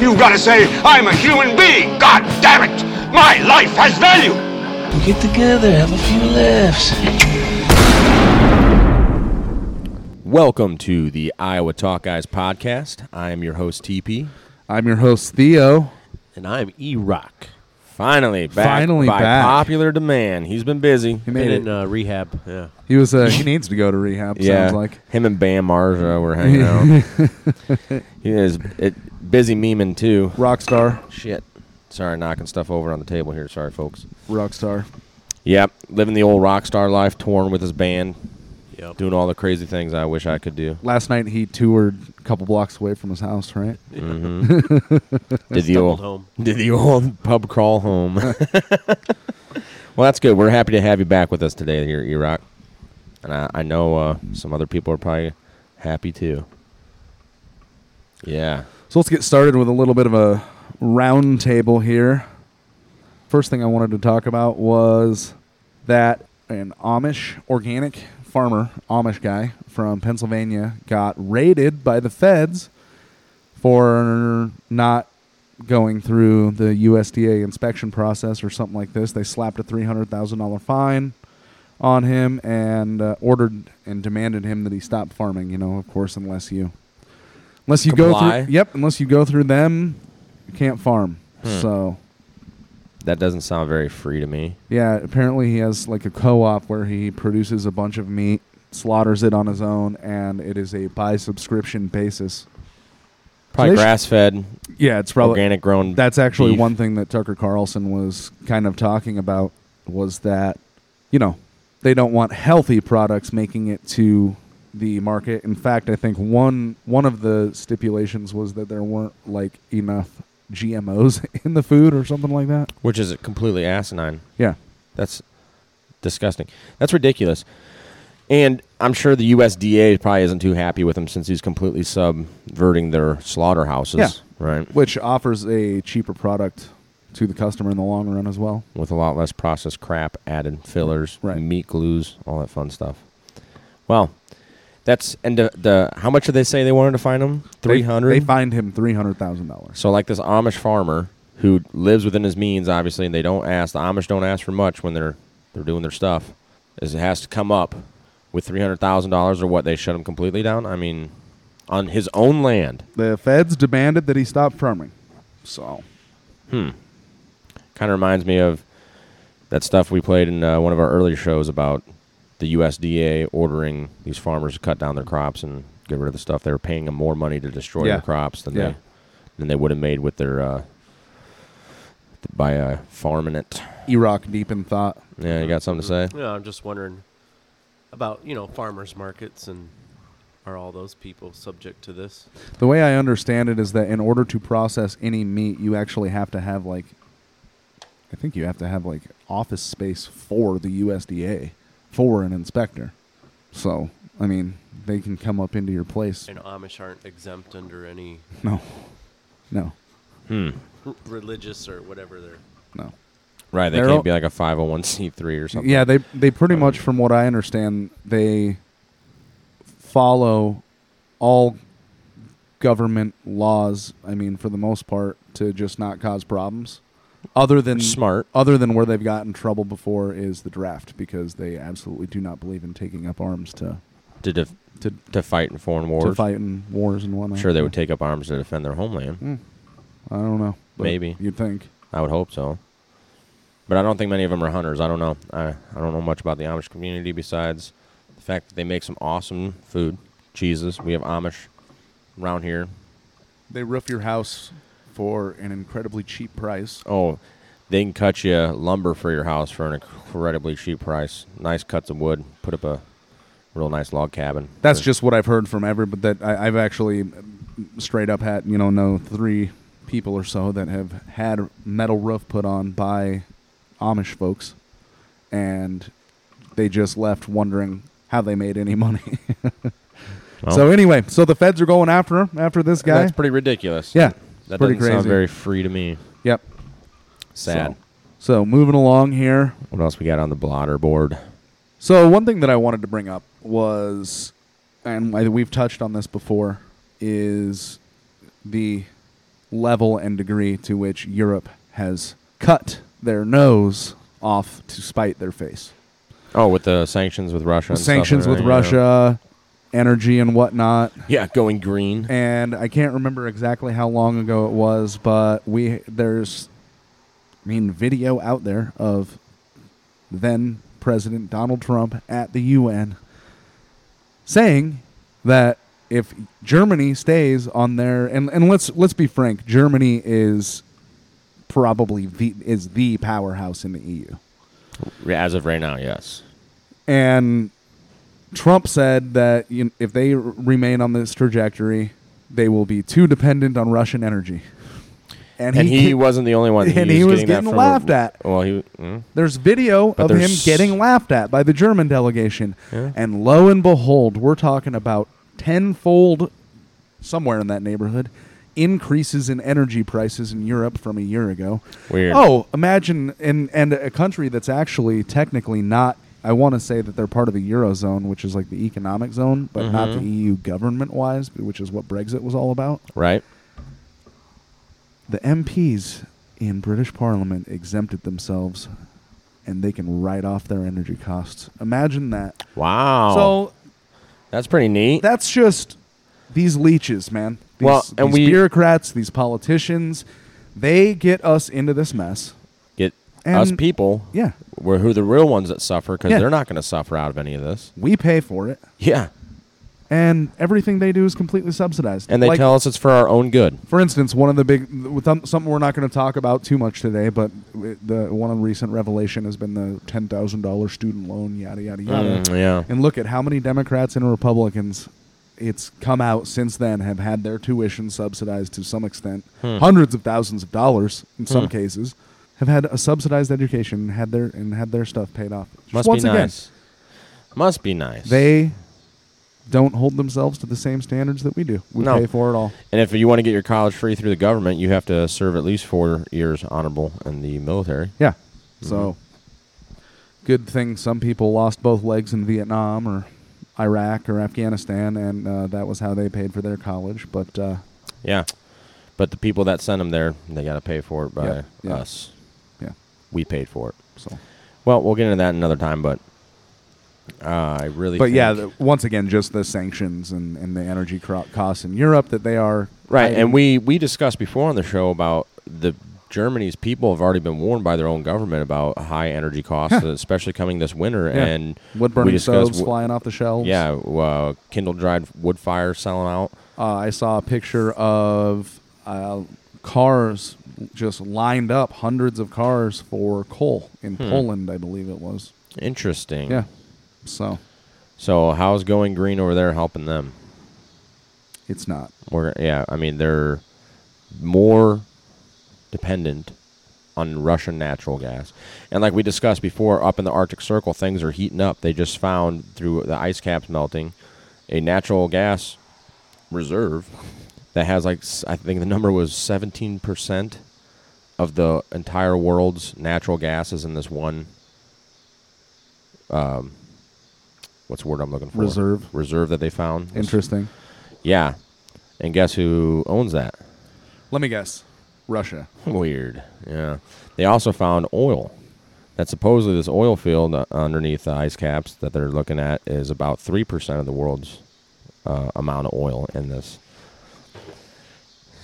You've got to say, I'm a human being. God damn it. My life has value. We get together, have a few laughs. Welcome to the Iowa Talk Guys podcast. I am your host, TP. I'm your host Theo. And I'm E Rock. Finally back Finally by back. popular demand. He's been busy. He made Been it. in uh, rehab. Yeah. He was. Uh, he needs to go to rehab. yeah, Sounds like. him and Bam Margera were hanging out. he is it, busy memeing too. Rockstar. Shit. Sorry, knocking stuff over on the table here. Sorry, folks. Rockstar. Yep, living the old rock star life, touring with his band, Yep. doing all the crazy things I wish I could do. Last night he toured a couple blocks away from his house. Right. Mm-hmm. Did the Stumbled old home. Did the old pub crawl home? well, that's good. We're happy to have you back with us today here, E-Rock. And I, I know uh, some other people are probably happy too. Yeah. So let's get started with a little bit of a round table here. First thing I wanted to talk about was that an Amish organic farmer, Amish guy from Pennsylvania, got raided by the feds for not going through the USDA inspection process or something like this. They slapped a $300,000 fine on him and uh, ordered and demanded him that he stop farming, you know, of course, unless you unless you go through Yep, unless you go through them, you can't farm. Hmm. So, That doesn't sound very free to me. yeah, apparently he has like a co-op where he produces a bunch of meat, slaughters it on his own and it is a by subscription basis. Probably they sh- grass fed, Yeah, it's probably organic grown. That's actually beef. one thing that Tucker Carlson was kind of talking about was that, you know, they don't want healthy products making it to the market. In fact, I think one one of the stipulations was that there weren't like enough GMOs in the food or something like that. which is completely asinine. Yeah. That's disgusting. That's ridiculous. And I'm sure the USDA probably isn't too happy with him since he's completely subverting their slaughterhouses. Yeah. Right. Which offers a cheaper product to the customer in the long run as well. With a lot less processed crap added, fillers, Right. meat glues, all that fun stuff. Well, that's and the, the how much did they say they wanted to find him? Three hundred. They fined him three hundred thousand dollars. So like this Amish farmer who lives within his means, obviously, and they don't ask. The Amish don't ask for much when they're they're doing their stuff. Is it has to come up with three hundred thousand dollars or what? They shut him completely down. I mean, on his own land. The feds demanded that he stop farming. So hmm, Kind of reminds me of that stuff we played in uh, one of our earlier shows about the USDA ordering these farmers to cut down their crops and get rid of the stuff. They were paying them more money to destroy Yeah. their crops than Yeah. they than they would have made with their uh, by uh, farming it. E-Rock deep in thought. Yeah, you got something to say? Yeah, I'm just wondering about, you know, farmers markets and are all those people subject to this? The way I understand it is that in order to process any meat, you actually have to have like, I think you have to have like office space for the USDA for an inspector. So, I mean, they can come up into your place. And Amish aren't exempt under any No, no, Hmm. r- religious or whatever they're. no. Right, they They're can't all- be like a 501c3 or something. Yeah, they they pretty much, from what I understand, they follow all government laws. I mean, for the most part, to just not cause problems. Other than Smart. other than where they've gotten trouble before is the draft because they absolutely do not believe in taking up arms to to def- to to fight in foreign wars. to fight in wars and whatnot. I'm sure they would take up arms to defend their homeland. Hmm. I don't know. but Maybe. you'd think. I would hope so. But I don't think many of them are hunters. I don't know. I, I don't know much about the Amish community besides the fact that they make some awesome food, cheeses. We have Amish around here. They roof your house for an incredibly cheap price. Oh, they can cut you lumber for your house for an incredibly cheap price. Nice cuts of wood. Put up a real nice log cabin. That's just what I've heard from every. But that I, I've actually um, straight up had you know know three people or so that have had metal roof put on by Amish folks, and they just left wondering how they made any money. Well, so anyway, so the feds are going after him after this guy. That's pretty ridiculous. Yeah, that pretty doesn't sound very free to me. Yep. Sad. So, so moving along here. What else we got on the blotter board? So one thing that I wanted to bring up was, and I, we've touched on this before, is the level and degree to which Europe has cut their nose off to spite their face. Oh, with the sanctions with Russia. and stuff Sanctions with. Russia, energy and whatnot. Yeah, going green. And I can't remember exactly how long ago it was, but we there's, I mean, video out there of then President Donald Trump at the UN saying that if Germany stays on their and, and let's let's be frank, Germany is probably the is the powerhouse in the EU. As of right now, yes. And Trump said that you know, if they r- remain on this trajectory, they will be too dependent on Russian energy. And he, ca- wasn't the only one. and he was that getting from a- laughed at. Well, he. mm. There's video But of him getting laughed at by the German delegation. Yeah. And lo and behold, we're talking about tenfold, somewhere in that neighborhood, increases in energy prices in Europe from a year ago. Weird. Oh, imagine and and a country that's actually technically not. I want to say that they're part of the eurozone, which is like the economic zone, but not the mm-hmm. EU government wise, which is what Brexit was all about. Right. The MPs in British Parliament exempted themselves, and they can write off their energy costs. Imagine that. Wow. So that's pretty neat. that's just these leeches, man. These, Well, and these we- bureaucrats, these politicians, they get us into this mess. Get us people. Yeah, We're who the real ones that suffer because Yeah. they're not going to suffer out of any of this. we pay for it, Yeah. and everything they do is completely subsidized. And they Like, tell us it's for our own good. For instance, one of the big with some- something we're not going to talk about too much today, but the one recent revelation has been the ten thousand dollars student loan, yada yada yada. Mm, yeah. And look at how many Democrats and Republicans it's come out since then have had their tuition subsidized to some extent, Hmm. hundreds of thousands of dollars in some cases, have had a subsidized education and had their and had their stuff paid off. Just Must once be again, nice. Must be nice. they don't hold themselves to the same standards that we do. We No. pay for it all. and if you want to get your college free through the government, you have to serve at least four years honorable in the military. Yeah. So good thing some people lost both legs in Vietnam or Iraq or Afghanistan, and uh, that was how they paid for their college. But uh, Yeah. But the people that send them there, they got to pay for it by Yeah, yeah. us. We paid for it. so. Well, we'll get into that another time, but uh, I really. But yeah, the, once again, just the sanctions and, and the energy cro- costs in Europe that they are right, and we we discussed before on the show about the Germany's people have already been warned by their own government about high energy costs, especially coming this winter, Yeah. and wood burning stoves w- flying off the shelves. Yeah, uh, kindle dried wood fires selling out. Uh, I saw a picture of uh, cars just lined up, hundreds of cars for coal in Hmm. Poland, I believe it was. Interesting. Yeah. So So how's going green over there helping them? it's not. We're, yeah, I mean they're more dependent on Russian natural gas, and like we discussed before, up in the Arctic Circle, things are heating up. They just found through the ice caps melting a natural gas reserve that has like I think the number was seventeen percent of the entire world's natural gas is in this one. Um, what's the word I'm looking for? Reserve. Reserve that they found. Interesting. Yeah. And guess who owns that? Let me guess. Russia. Weird. Yeah. They also found oil. That supposedly this oil field uh, underneath the ice caps that they're looking at is about 3% of the world's uh, amount of oil in this.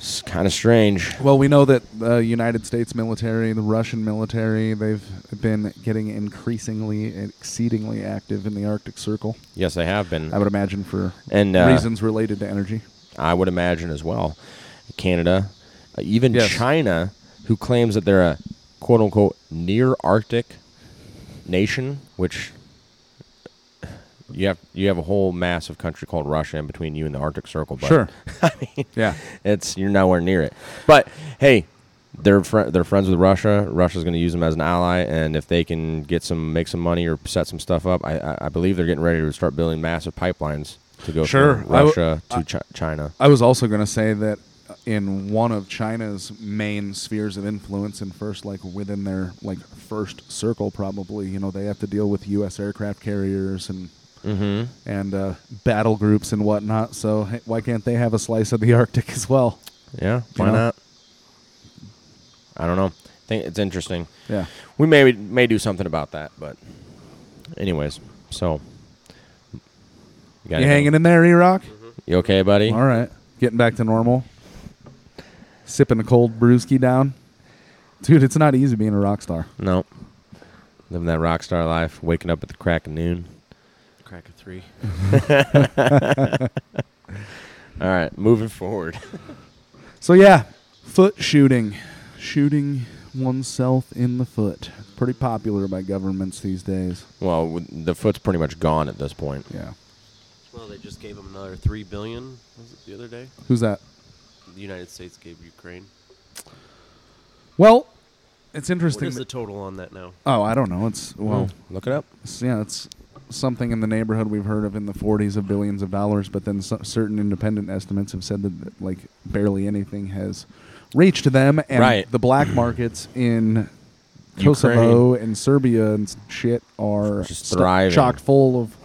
It's kind of strange. Well, we know that the United States military, the Russian military, they've been getting increasingly, exceedingly active in the Arctic Circle. Yes, they have been. I would imagine for And, uh, reasons related to energy. I would imagine as well. Canada, uh, even Yes. China, who claims that they're a quote unquote near Arctic nation, which you have you have a whole massive country called Russia in between you and the Arctic Circle. But Sure. I mean, Yeah. it's you're nowhere near it. But hey, they're fr- they're friends with Russia. Russia's going to use them as an ally, and if they can get some make some money or set some stuff up, I, I, I believe they're getting ready to start building massive pipelines to go Sure. from I w- Russia to Chi- China. I was also going to say that in one of China's main spheres of influence, and first, like within their like first circle, probably, you know, they have to deal with U.S. aircraft carriers and Mm-hmm. and uh, battle groups and whatnot. So hey, why can't they have a slice of the Arctic as well? Yeah, why know? not? I don't know. I think it's interesting. Yeah. We may may do something about that, but anyways, so you, You hanging in there, E-Rock? You okay, buddy? All right. Getting back to normal. Sipping a cold brewski down. Dude, it's not easy being a rock star. No. Living that rock star life, waking up at the crack of noon. Crack of three. All right, moving forward. So yeah, foot shooting, shooting oneself in the foot. Pretty popular by governments these days. well, with- the foot's pretty much gone at this point. Yeah. Well, they just gave him another three billion. Was it the other day? Who's that? The United States gave Ukraine. Well, it's interesting. is the that- total on that now? oh, I don't know. It's well, Look it up. it's, yeah, it's something in the neighborhood we've heard of in the 40s of billions of dollars. But then so, certain independent estimates have said that, like barely anything has reached them, and Right. the black markets in Kosovo and Serbia and s- shit are Just stu- thriving. chock full of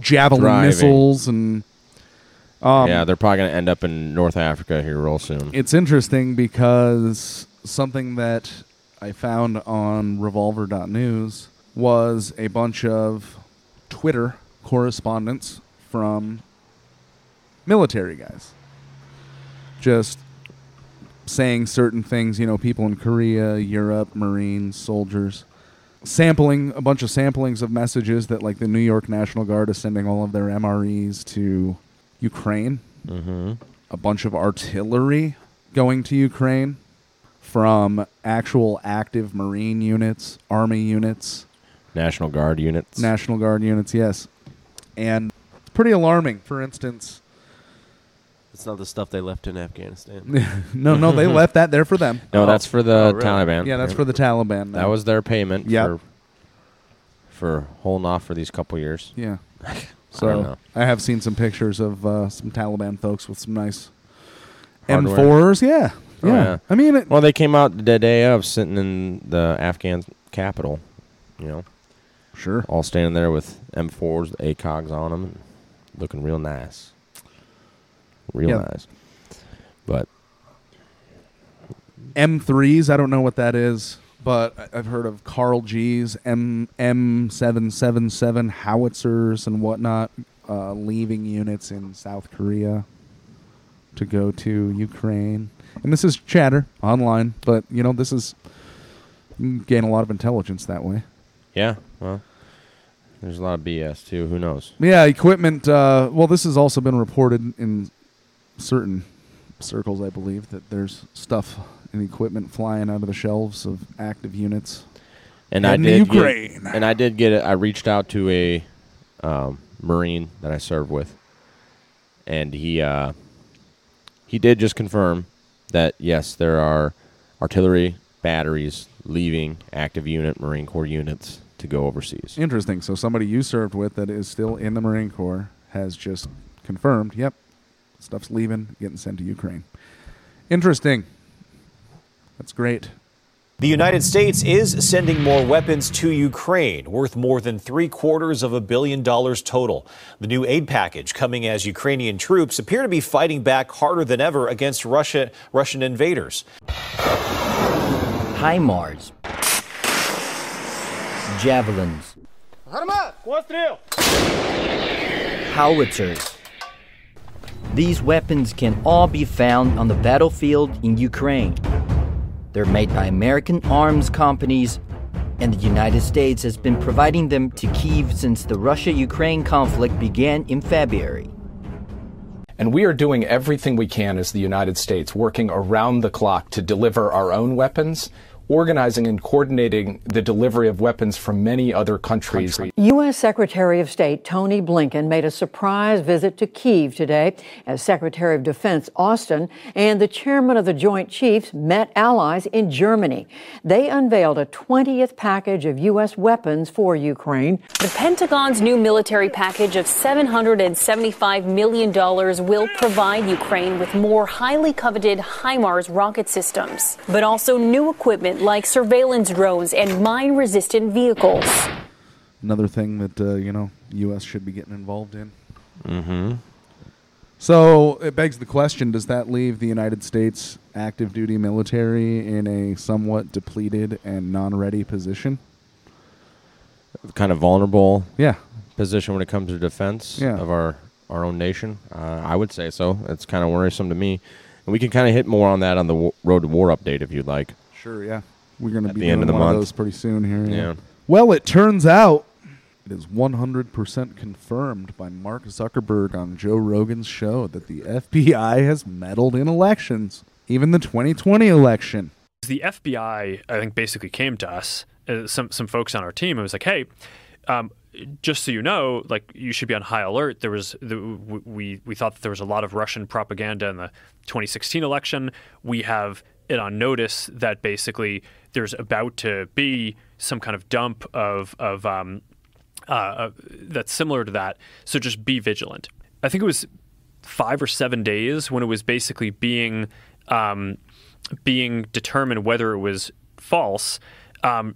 javelin Thriving. missiles and. Um, yeah, they're probably going to end up in North Africa here real soon. it's interesting because something that I found on revolver.news was a bunch of Twitter correspondence from military guys. Just saying certain things, you know, people in Korea, Europe, Marines, soldiers, sampling a bunch of samplings of messages that like the New York National Guard is sending all of their MREs to Ukraine mm-hmm. a bunch of artillery going to Ukraine from actual active Marine units, Army units, National Guard units. National Guard units, yes. And it's pretty alarming. For instance, It's not the stuff they left in Afghanistan. no, no, they left that there for them. no, Oh. that's for the Oh, really? Taliban. Yeah, that's for the Taliban. That was their payment Yep. for for holding off for these couple years. yeah. don't So know. I, have seen some pictures of uh, some Taliban folks with some nice Hardware. M4s. Yeah, Oh, yeah. yeah. I mean, it, Well, they came out the day of sitting in the Afghan capital, you know, sure. all standing there with M4s, the ACOGs on them, looking real nice. Real Yeah. nice. But M3s. I don't know what that is, but I've heard of Carl G's M M777 howitzers and whatnot uh, leaving units in South Korea to go to Ukraine. And this is chatter online, but you know this is gain a lot of intelligence that way. yeah, well, there's a lot of BS too. Who knows? Yeah, equipment. Uh, well, this has also been reported in certain circles, I believe, that there's stuff and equipment flying out of the shelves of active units. And I did Ukraine. Get, and I did get it. I reached out to a um, Marine that I served with, and he uh, he did just confirm that yes, there are artillery batteries leaving active unit Marine Corps units to go overseas. Interesting. So somebody you served with that is still in the Marine Corps has just confirmed, yep, stuff's leaving, getting sent to Ukraine. Interesting. That's great. The United States is sending more weapons to Ukraine, worth more than three quarters of a billion dollars total. The new aid package coming as Ukrainian troops appear to be fighting back harder than ever against Russia, Russian invaders. HIMARS, javelins, howitzers, These weapons can all be found on the battlefield in Ukraine. They're made by American arms companies, and the United States has been providing them to Kiev since the Russia Ukraine conflict began in February. And we are doing everything we can as the United States, working around the clock to deliver our own weapons organizing and coordinating the delivery of weapons from many other countries. U.S. Secretary of State Tony Blinken made a surprise visit to Kiev today as Secretary of Defense Austin and the chairman of the Joint Chiefs met allies in Germany. They unveiled a 20th package of U.S. weapons for Ukraine. The Pentagon's new military package of $775 million will provide Ukraine with more highly coveted HIMARS rocket systems, but also new equipment like surveillance drones and mine resistant vehicles. Another thing that, uh, you know, U.S. should be getting involved in. Mm-hmm. So it begs the question does that leave the United States active duty military in a somewhat depleted and non ready position? Kind of vulnerable Yeah. position when it comes to defense Yeah. of our, our own nation. Uh, I would say so. It's kind of worrisome to me. And we can kind of hit more on that on the w- Road to War update if you'd like. Sure, yeah. We're going to At be the end doing of the one month. of those pretty soon here. Yeah. Well, it turns out it is 100% confirmed by Mark Zuckerberg on Joe Rogan's show that the FBI has meddled in elections, even the 2020 election. The FBI, I think, basically came to us, uh, some some folks on our team, and was like, "Hey, um, just so you know, like you should be on high alert. There was the, we we thought that there was a lot of Russian propaganda in the 2016 election. We have it on notice that basically there's about to be some kind of dump of of um, uh, uh, that's similar to that. So just be vigilant. I think it was five or seven days when it was basically being um, being determined whether it was false. Um,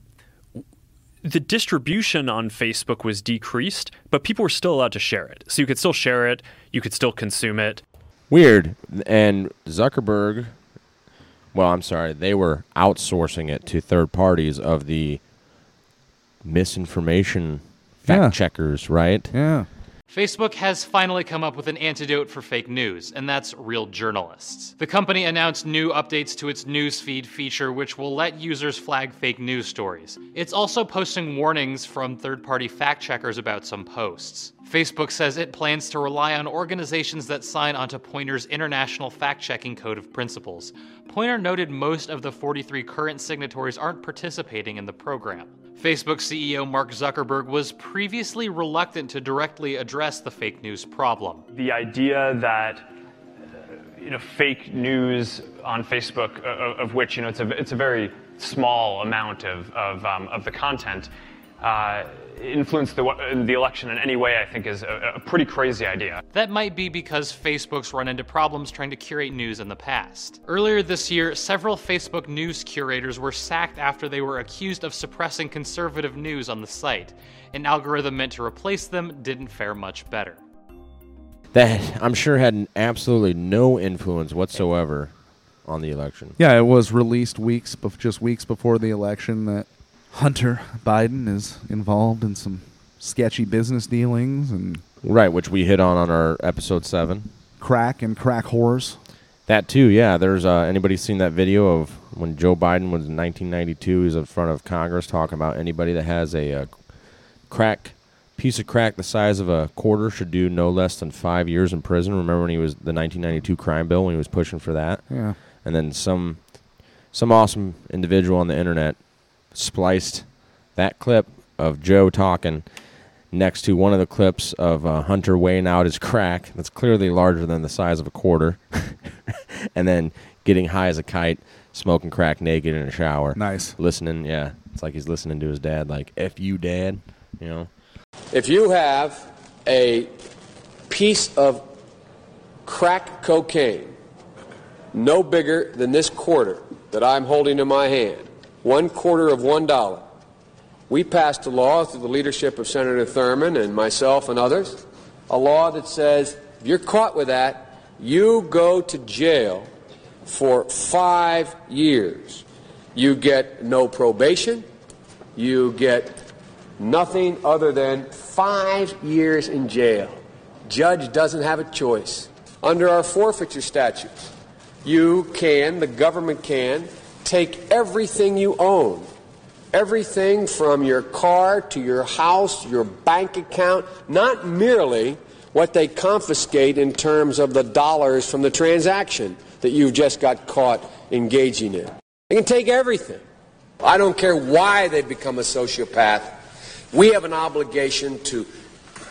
the distribution on Facebook was decreased, but people were still allowed to share it. So you could still share it, you could still consume it. Weird. And Zuckerberg, well, I'm sorry, they were outsourcing it to third parties of the misinformation fact Yeah. checkers, right? Yeah. Facebook has finally come up with an antidote for fake news, and that's real journalists. The company announced new updates to its newsfeed feature, which will let users flag fake news stories. It's also posting warnings from third party fact checkers about some posts. Facebook says it plans to rely on organizations that sign onto Poynter's International Fact Checking Code of Principles. Pointer noted most of the 43 current signatories aren't participating in the program. Facebook CEO Mark Zuckerberg was previously reluctant to directly address the fake news problem. the idea that uh, you know fake news on Facebook, uh, of, of which you know it's a it's a very small amount of of, um, of the content, uh, influence the the election in any way, I think is a, a pretty crazy idea. That might be because Facebook's run into problems trying to curate news in the past. Earlier this year, several Facebook news curators were sacked after they were accused of suppressing conservative news on the site. An algorithm meant to replace them didn't fare much better. That I'm sure had absolutely no influence whatsoever on the election. Yeah, it was released weeks, bef- just weeks before the election, that Hunter Biden is involved in some sketchy business dealings and Right, which we hit on on our episode seven. crack and crack whores. That too, yeah. There's uh, anybody seen that video of when Joe Biden was in 1992? He was in front of Congress talking about anybody that has a, uh crack piece of crack the size of a quarter should do no less than five years in prison. Remember when he was the 1992 crime bill when he was pushing for that? Yeah. And then some some awesome individual on the internet spliced that clip of Joe talking next to one of the clips of uh, Hunter weighing out his crack that's clearly larger than the size of a quarter, and then getting high as a kite, smoking crack naked in a shower. Nice. Listening, yeah. It's like he's listening to his dad, like, F you, dad. You know? If you have a piece of crack cocaine no bigger than this quarter that I'm holding in my hand, one quarter of one dollar, we passed a law through the leadership of Senator Thurmond and myself and others, a law that says if you're caught with that, you go to jail for five years. You get no probation, you get nothing other than five years in jail. Judge doesn't have a choice. under our forfeiture statutes. You can, the government can, take everything you own, everything from your car to your house, your bank account, not merely what they confiscate in terms of the dollars from the transaction that you've just got caught engaging in. They can take everything. I don't care why they become a sociopath. We have an obligation to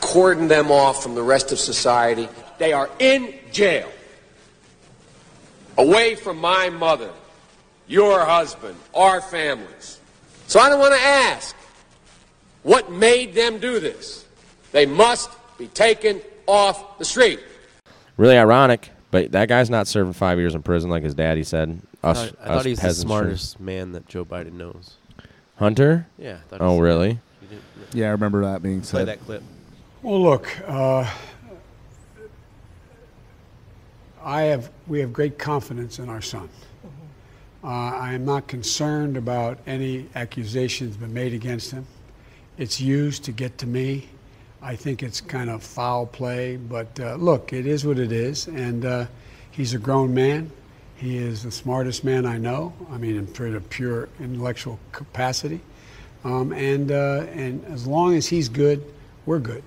cordon them off from the rest of society. They are in jail, away from my mother, your husband, our families. So I don't want to ask what made them do this. They must be taken off the street. Really ironic, but that guy's not serving five years in prison like his daddy said. I Us, thought, I thought he's the peasants should. smartest man that Joe Biden knows. Hunter? Yeah. Oh, really? Yeah, I remember that being Play said. Play that clip. Well, look, uh, I have we have great confidence in our son. Uh, I am not concerned about any accusations been made against him. It's used to get to me. I think it's kind of foul play, but uh, look, it is what it is, and uh, he's a grown man. He is the smartest man I know. I mean, in pure intellectual capacity, um, and uh, and as long as he's good, we're good.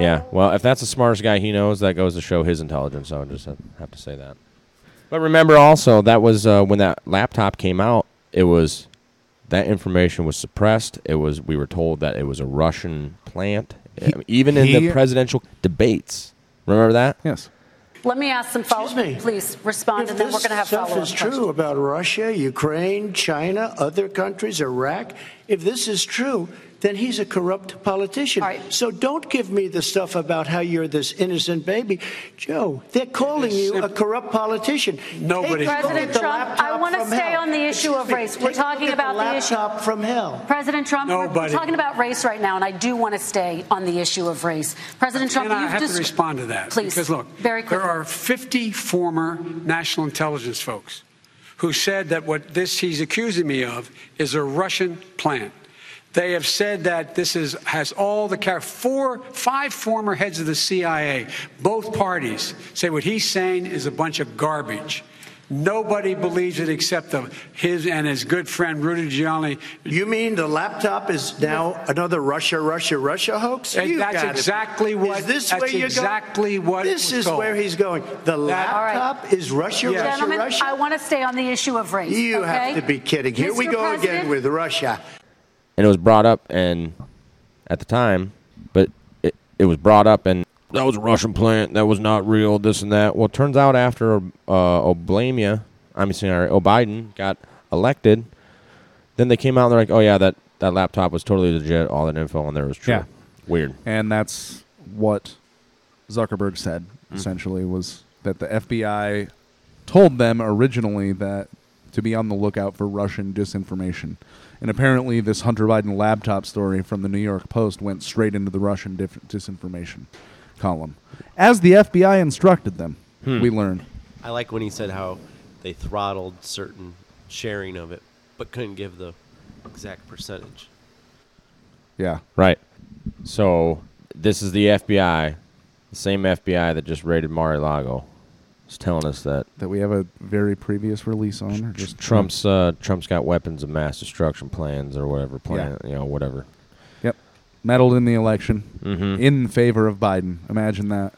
Yeah. Well, if that's the smartest guy he knows, that goes to show his intelligence. I would just have to say that. But remember also that was uh, when that laptop came out. It was that information was suppressed. It was we were told that it was a Russian plant. I mean, even in he- the presidential debates. Remember that? Yes. Let me ask some follow up. Please respond, If and then we're going to have stuff follow-up is true about Russia, Ukraine, China, other countries, Iraq, if this is true, then he's a corrupt politician. So don't give me the stuff about how you're this innocent baby. Joe, they're calling you a corrupt politician. Nobody- Take a look President Trump, I want to stay hell. on the issue of Excuse me, race. We're take talking look at about the issue. laptop from hell. President Trump, we're- we're talking about race right now, and I do want to stay on the issue of race. President Trump, and I you've have just to respond to that. Please, Because look, very there are 50 former national intelligence folks who said that what this he's accusing me of is a Russian plant. They have said that this is has all the char- four, five former heads of the CIA, both parties say what he's saying is a bunch of garbage. Nobody believes it except the, his and his good friend Rudy Giuliani. You mean the laptop is now another Russia, Russia, Russia hoax? And You that's gotta be- exactly what- Is this that's where you're exactly going? what This is told. where he's going. The That- All right. laptop is Russia, Russia, Gentlemen, Russia. I want to stay on the issue of race. You okay? have to be kidding. Here we Mr. go again with Russia. And it was brought up and at the time, but it, it was brought up and that was a Russian plant. That was not real. This and that. Well, it turns out after uh, Oblamia, I'm sorry, oh Biden got elected, then they came out and they're like, oh yeah, that that laptop was totally legit. All that info on there was true. Yeah. Weird. And that's what Zuckerberg said, Mm. essentially, was that the FBI told them originally that to be on the lookout for Russian disinformation. And apparently, this Hunter Biden laptop story from the New York Post went straight into the Russian dif- disinformation column. As the FBI instructed them, Hmm. we learned. I like when he said how they throttled certain sharing of it, but couldn't give the exact percentage. Yeah. Right. So this is the FBI, the same FBI that just raided Mar-a-Lago. Is telling us that That we have a very previous release on, or just Trump's uh, Trump's got weapons of mass destruction plans or whatever plan, you know, whatever. Yep. Meddled in the election Mhm. in favor of Biden. Imagine that.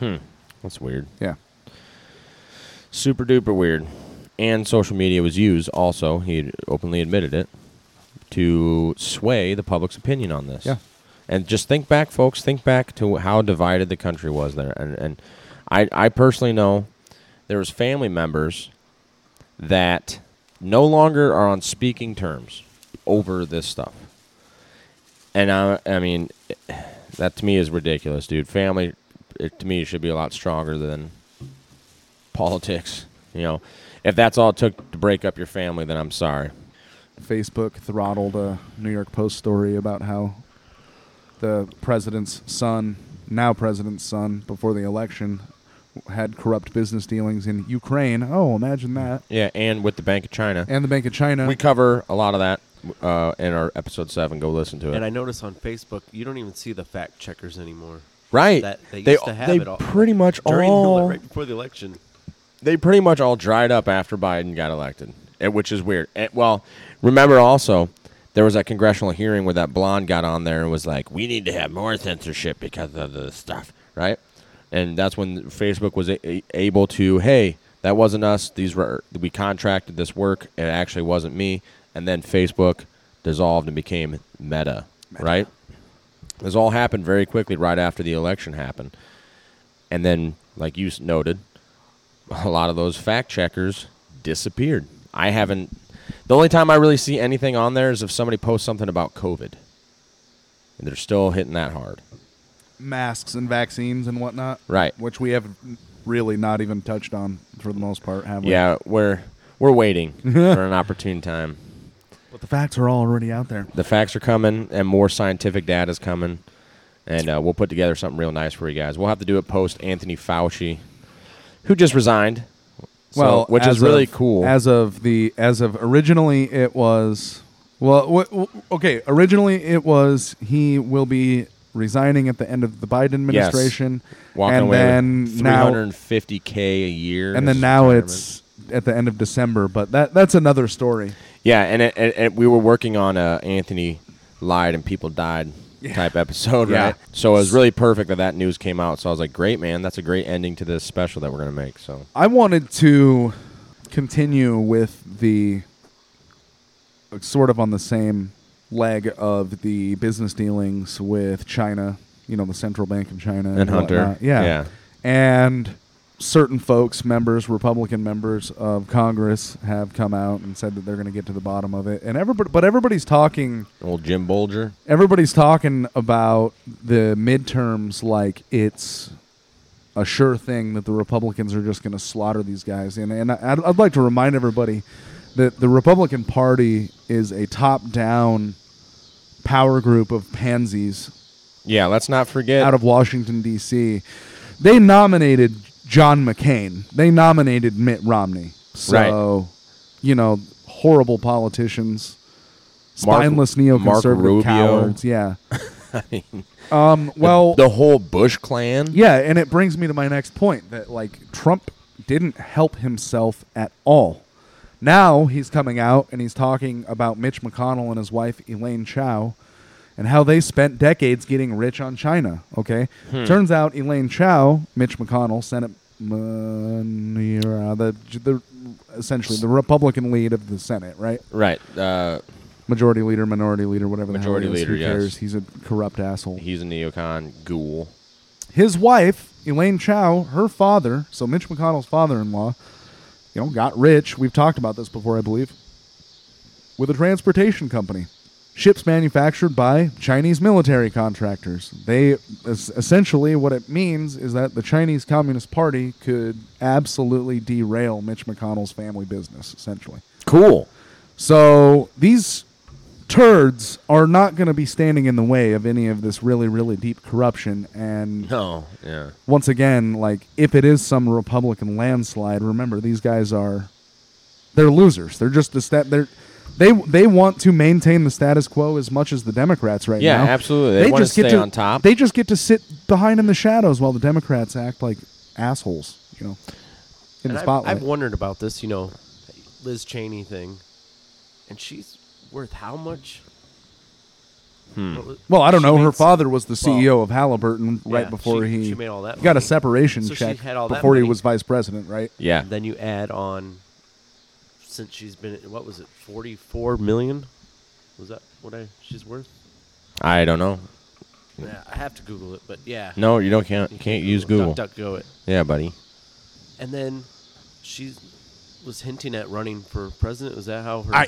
Hmm. That's weird. Yeah. Super duper weird. And social media was used also, he openly admitted it, to sway the public's opinion on this. Yeah. And just think back, folks, think back to how divided the country was there. And, and I, I personally know there was family members that no longer are on speaking terms over this stuff. And I, I mean, that to me is ridiculous, dude. Family, it, to me, should be a lot stronger than politics. You know, if that's all it took to break up your family, then I'm sorry. Facebook throttled a New York Post story about how the president's son, now president's son, before the election, had corrupt business dealings in Ukraine. Oh, imagine that. Yeah, and with the Bank of China. And the Bank of China. We cover a lot of that uh, in our episode seven. Go listen to it. And I notice on Facebook, you don't even see the fact checkers anymore. Right. That they, They- used to have they it all. pretty much during the, all- right before the election. they pretty much all dried up after Biden got elected, eh, which is weird. Eh, well, remember also there was that congressional hearing where that blonde got on there and was like, "We need to have more censorship because of the stuff," right? And that's when Facebook was a- a- able to, hey, that wasn't us. These were we contracted this work. It actually wasn't me. And then Facebook dissolved and became Meta, right? This all happened very quickly right after the election happened. And then, like you noted, a lot of those fact checkers disappeared. I haven't. The only time I really see anything on there is if somebody posts something about COVID, and they're still hitting that hard. Masks and vaccines and whatnot. Right. Which we have really not even touched on for the most part, have we? Yeah, we're we're waiting for an opportune time. But the facts are all already out there. The facts are coming, and more scientific data is coming, and uh, we'll put together something real nice for you guys. We'll have to do it post Anthony Fauci, who just resigned. So- well, which is really of- cool. As of the as of originally, it was well. W- w- okay, originally it was he will be resigning at the end of the Biden administration, Walking and away then with now 350k a year, and then now it's at the end of December. But that that's another story. Yeah, and, it, and, and we were working on a Anthony lied and people died type episode, Yeah. right? So it was really perfect that that news came out. So I was like, great, man, that's a great ending to this special that we're gonna make. So I wanted to continue with the uh, sort of on the same leg of the business dealings with China, you know, the central bank of China And Hunter. Yeah. Yeah. And certain folks, members, Republican members of Congress have come out and said that they're going to get to the bottom of it. And everybody but everybody's talking old Jim Bolger. everybody's talking about the midterms like it's a sure thing that the Republicans are just going to slaughter these guys. And, and I'd, I'd like to remind everybody that the Republican Party is a top down power group of pansies Yeah, let's not forget out of Washington, D.C. They nominated John McCain, they nominated Mitt Romney. So, you know, horrible politicians. Mark- Spineless Mark neoconservative Rubio. cowards, yeah. Um, the- well, the, whole Bush clan. yeah, and it brings me to my next point that like Trump didn't help himself at all. Now he's coming out and he's talking about Mitch McConnell and his wife Elaine Chao and how they spent decades getting rich on China. Okay, Hmm. turns out Elaine Chao, Mitch McConnell, Senate, uh, the the essentially the Republican lead of the Senate, right? Right. Uh, Majority leader, minority leader, whatever Majority the hell leader, Who yes. cares? He's a corrupt asshole. He's a neocon ghoul. his wife, Elaine Chao, her father, so Mitch McConnell's father-in-law, you know, got rich. We've talked about this before, I believe, with a transportation company. Ships manufactured by Chinese military contractors. They essentially what it means is that the Chinese Communist Party could absolutely derail Mitch McConnell's family business. Essentially, Cool. so these turds are not going to be standing in the way of any of this really, really deep corruption. And No. Yeah. once again, like if it is some Republican landslide, remember these guys are they're losers. They're just the stat. They're they they want to maintain the status quo as much as the Democrats right Yeah, now. absolutely. They wanna just get stay to, on top. They just get to sit behind in the shadows while the Democrats act like assholes. You know, in And the I've- spotlight. I've, wondered about this, you know, Liz Cheney thing, and she's worth how much? Hmm. What was- Well, I don't she know. Her s- father was the well, CEO of Halliburton right yeah, before she- he she made all that got a separation So check had all before he was vice president, right? Yeah. Then you add on, since she's been, what was it, forty-four million? Was that what I she's worth? I don't know. Yeah, I have to Google it, but yeah. No, you don't. Can't. You can't use Google. Duck, duck, go it. Yeah, buddy. And then she was hinting at running for president. Was that how her? I,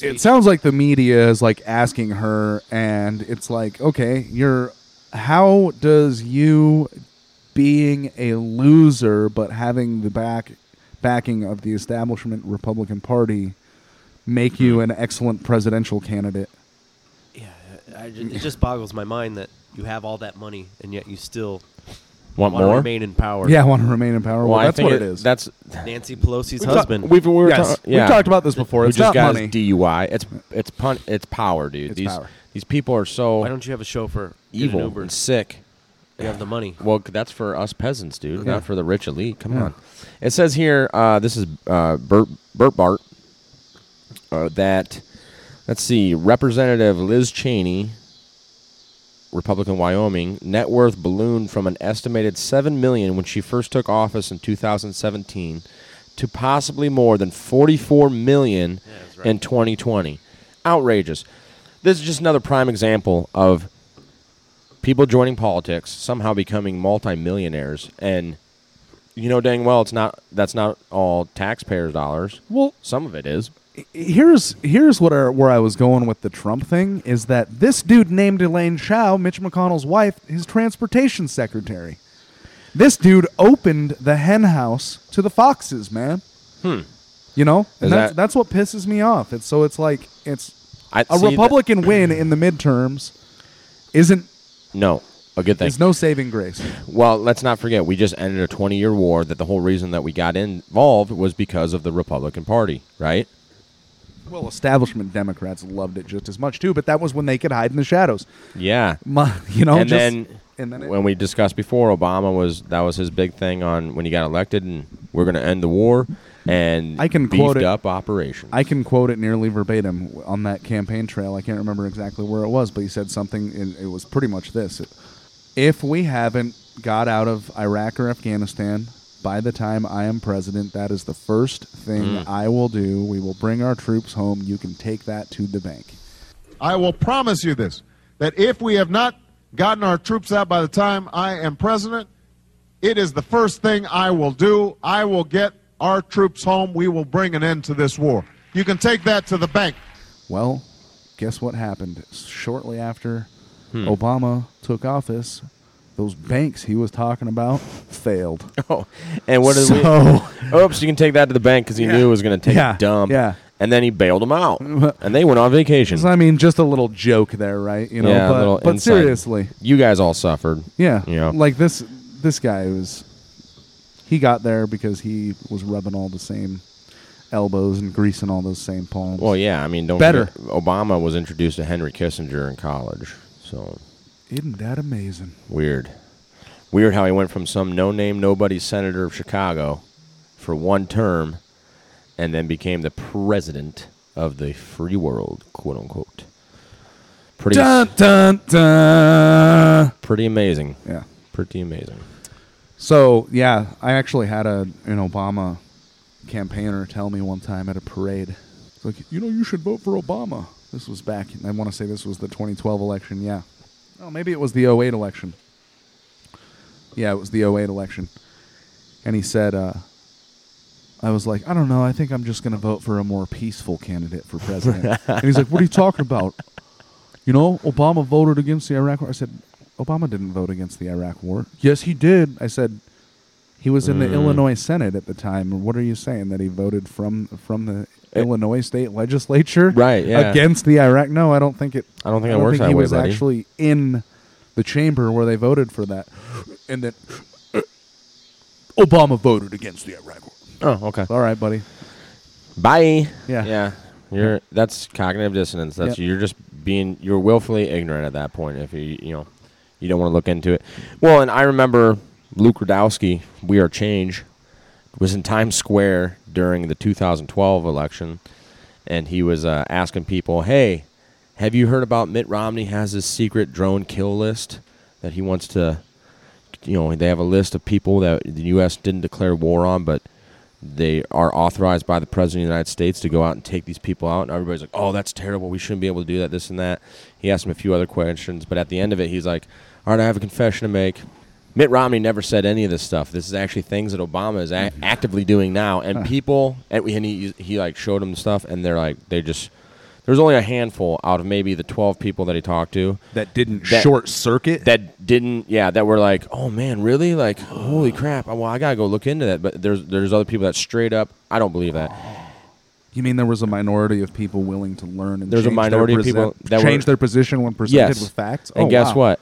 it sounds like the media is like asking her, and it's like, okay, you're. How does you being a loser but having the back backing of the establishment Republican Party make Hmm. you an excellent presidential candidate? I it just boggles my mind that you have all that money and yet you still Want wanna more? remain in power. Yeah, I want to remain in power. Well, I that's think what it is. That's Nancy Pelosi's We ta- husband. We've, we were Yes, ta- we've yeah. talked about this before. Who It's just not got money. his DUI. It's it's pun. It's power, dude. It's these power. these people are so Why don't you have a chauffeur? Get an evil Uber. and sick, You have the money. Well, that's for us peasants, dude, Yeah. not for the rich elite. Come Yeah. on. It says here, uh, this is uh, Bert, Breitbart, uh, that, let's see, Representative Liz Cheney, Republican Wyoming, net worth ballooned from an estimated seven million when she first took office in 2017 to possibly more than 44 million in 2020. Outrageous. This is just another prime example of people joining politics, somehow becoming multimillionaires, and you know dang well it's not. That's not all taxpayers' dollars. Well, some of it is. Here's here's what our, where I was going with the Trump thing is that this dude named Elaine Chao, Mitch McConnell's wife, his transportation secretary. This dude opened the hen house to the foxes, man. Hmm. You know, and that's that- that's what pisses me off. It's so it's like it's I- a see, that- Republican win in the midterms isn't No, a good thing. is no saving grace. Well, let's not forget we just ended a 20-year war. That the whole reason that we got involved was because of the Republican Party, right? Well, establishment Democrats loved it just as much too, but that was when they could hide in the shadows. Yeah. My- you know, and just- then and then it- when we discussed before, Obama was that was his big thing on when he got elected, and we're going to end the war and I can quote it. up operation. I can quote it nearly verbatim on that campaign trail. I can't remember exactly where it was, but he said something, and it was pretty much this: If we haven't got out of Iraq or Afghanistan by the time I am president, that is the first thing Mm. I will do. We will bring our troops home. You can take that to the bank. I will promise you this that if we have not gotten our troops out by the time I am president, it is the first thing I will do. I will get our troops home. We will bring an end to this war. You can take that to the bank. Well, guess what happened shortly after Hmm. Obama took office? Those banks he was talking about failed. Oh, and what did so, we? Oops, you can take that to the bank because he Yeah. knew it was going to take Yeah, a dump. yeah. and then he bailed them out, and they went on vacation. So, I mean, just a little joke there, right? You know, yeah, a but, little but inside. seriously, you guys all suffered. yeah, you know, like this this guy was he got there because he was rubbing all the same elbows and greasing all those same palms. Well, yeah, I mean, don't Better. forget, Obama was introduced to Henry Kissinger in college, so Isn't that amazing? weird. Weird how he went from some no-name, nobody senator of Chicago for one term, and then became the president of the free world, quote unquote. Pretty, Dun, dun, dun. pretty amazing. Yeah. pretty amazing. So yeah, I actually had a an Obama campaigner tell me one time at a parade, like you know you should vote for Obama. This was back. I want to say this was the 2012 election. Yeah. Oh, maybe it was the 08 election. Yeah, it was the 08 election. And he said, uh, I was like, I don't know. I think I'm just going to vote for a more peaceful candidate for president. and he's like, What are you talking about? You know, Obama voted against the Iraq war. I said, Obama didn't vote against the Iraq war. Yes, he did. I said, he was in the Mm. Illinois Senate at the time. What are you saying that he voted from from the Illinois state legislature, Right, yeah. against the Iraq? No, I don't think it. I don't think it works he that way, was buddy. actually in the chamber where they voted for that, and then uh, Obama voted against the Iraq war. Oh, okay. All right, buddy. Bye. Yeah. Yeah. You're that's cognitive dissonance. That's Yep. you're just being you're willfully ignorant at that point if you you know you don't want to look into it. Well, and I remember Luke Rudkowski, We Are Change, was in Times Square during the 2012 election, and he was uh, asking people, "Hey, have you heard about Mitt Romney has this secret drone kill list that he wants to you know, they have a list of people that the U.S. didn't declare war on, but they are authorized by the president of the United States to go out and take these people out. And everybody's like, "Oh, that's terrible. We shouldn't be able to do that. This and that." He asked him a few other questions, but at the end of it, he's like, "All right, I have a confession to make." Mitt Romney never said any of this stuff. This is actually things that Obama is a- mm-hmm. actively doing now, and people and and he he like showed them the stuff, and they're like they just. There's only a handful out of maybe the 12 people that he talked to That didn't short circuit. That didn't, yeah, that were like, oh man, really? Like, holy crap! Well, I gotta go look into that. But there's there's other people that straight up, I don't believe that. You mean there was a minority of people willing to learn and There's a minority of people that change their position when presented Yes. with facts? And Oh, guess wow. what?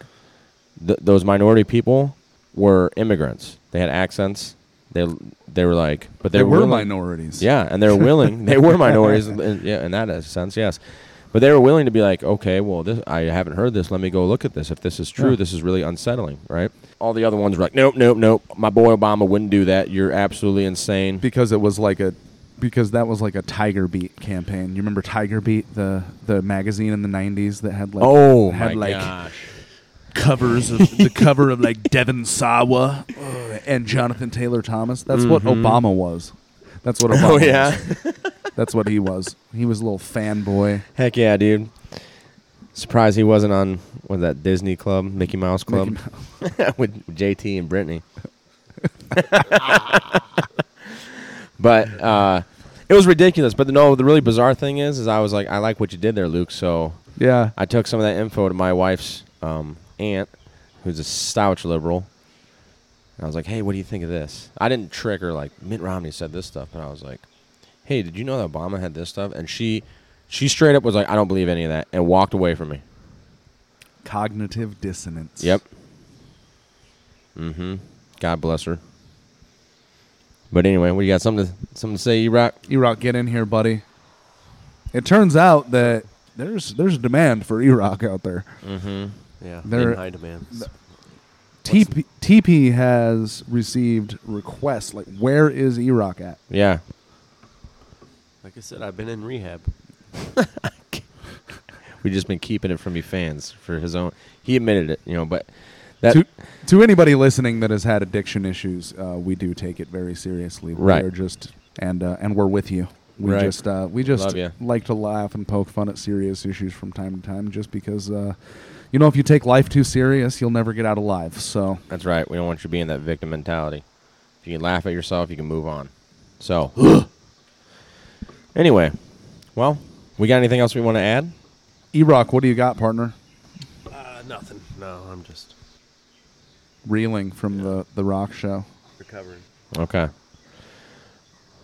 Th- those minority people were immigrants. They had accents. They they were like, but they, They were willing- minorities. Yeah, and they were willing. they were minorities. In, in- yeah, in that sense, yes. But they were willing to be like, okay, well, this I haven't heard this. Let me go look at this. If this is true, Yeah. this is really unsettling, right? All the other ones were like, nope, nope, nope. My boy Obama wouldn't do that. You're absolutely insane. because it was like a because that was like a Tiger Beat campaign. You remember Tiger Beat, the the magazine in the '90s that had like Oh, had my like gosh. Covers of the cover of like Devon Sawa uh, and Jonathan Taylor Thomas. That's what Mhm. Obama was. That's what Obama Oh, yeah? was. That's what he was. He was a little fanboy. Heck yeah, dude. Surprised he wasn't on what that Disney Club, Mickey Mouse Club, with JT and Britney. but uh, it was ridiculous. But no, the really bizarre thing is, is I was like, I like what you did there, Luke. So Yeah. I took some of that info to my wife's um, aunt, who's a staunch liberal. And I was like, hey, what do you think of this? I didn't trick her like Mitt Romney said this stuff, but I was like, hey, did you know that Obama had this stuff? And she, she straight up was like, I don't believe any of that, and walked away from me. Cognitive dissonance. Yep. Mm-hmm. God bless her. But anyway, what you got? Something to something to say, E-Rock? E-Rock, get in here, buddy. It turns out that there's there's a demand for E-Rock out there. Mm-hmm. Yeah, There, in high demand. TP, TP has received requests like, where is E-Rock at? Yeah. Like I said, I've been in rehab. We've just been keeping it from you fans for his own. He admitted it, you know, but that to, to anybody listening that has had addiction issues, uh, we do take it very seriously. Right. We're just and uh, and we're with you. We Right. just uh, we just like to laugh and poke fun at serious issues from time to time, just because uh, you know if you take life too serious, you'll never get out alive. So That's right. We don't want you to be in that victim mentality. If you can laugh at yourself, you can move on. So, anyway, well, we got anything else we want to add? E-Rock, what do you got, partner? Uh, nothing. No, I'm just Reeling from the the rock show. recovering. Okay.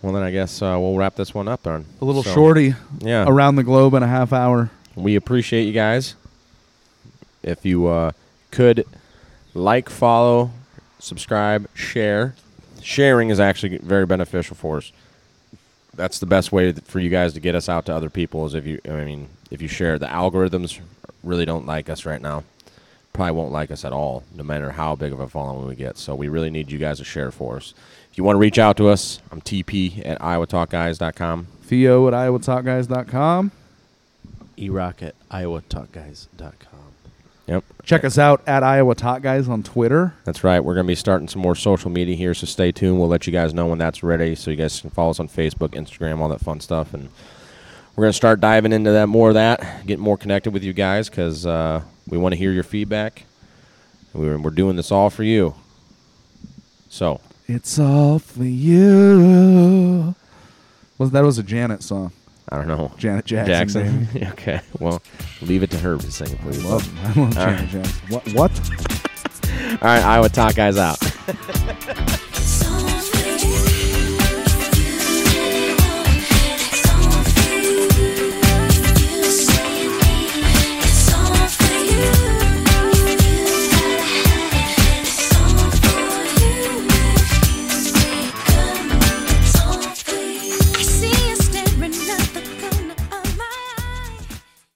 Well, then I guess uh, we'll wrap this one up then. A little So, shorty. Yeah. Around the globe in a half hour. We appreciate you guys. If you uh, could like, follow, subscribe, share. Sharing is actually very beneficial for us. That's the best way for you guys to get us out to other people is if you, I mean, if you share. The algorithms really don't like us right now. Probably won't like us at all, no matter how big of a following we get. So we really need you guys to share for us. If you want to reach out to us, I'm TP at IowaTalkGuys.com. Theo at IowaTalkGuys.com. E-Rock at IowaTalkGuys.com. Yep. Check us out at Iowa Talk Guys on Twitter. That's right. We're going to be starting some more social media here, so stay tuned. We'll let you guys know when that's ready, so you guys can follow us on Facebook, Instagram, all that fun stuff, and we're going to start diving into that more of that, get more connected with you guys because uh, we want to hear your feedback. We're, we're doing this all for you. So It's all for you. Was that was a Janet song? I don't know. Janet Jackson. baby. okay. Well, leave it to her to sing, please. I love, I love Janet right. Jackson. What? What? All right, Iowa Talk guys out.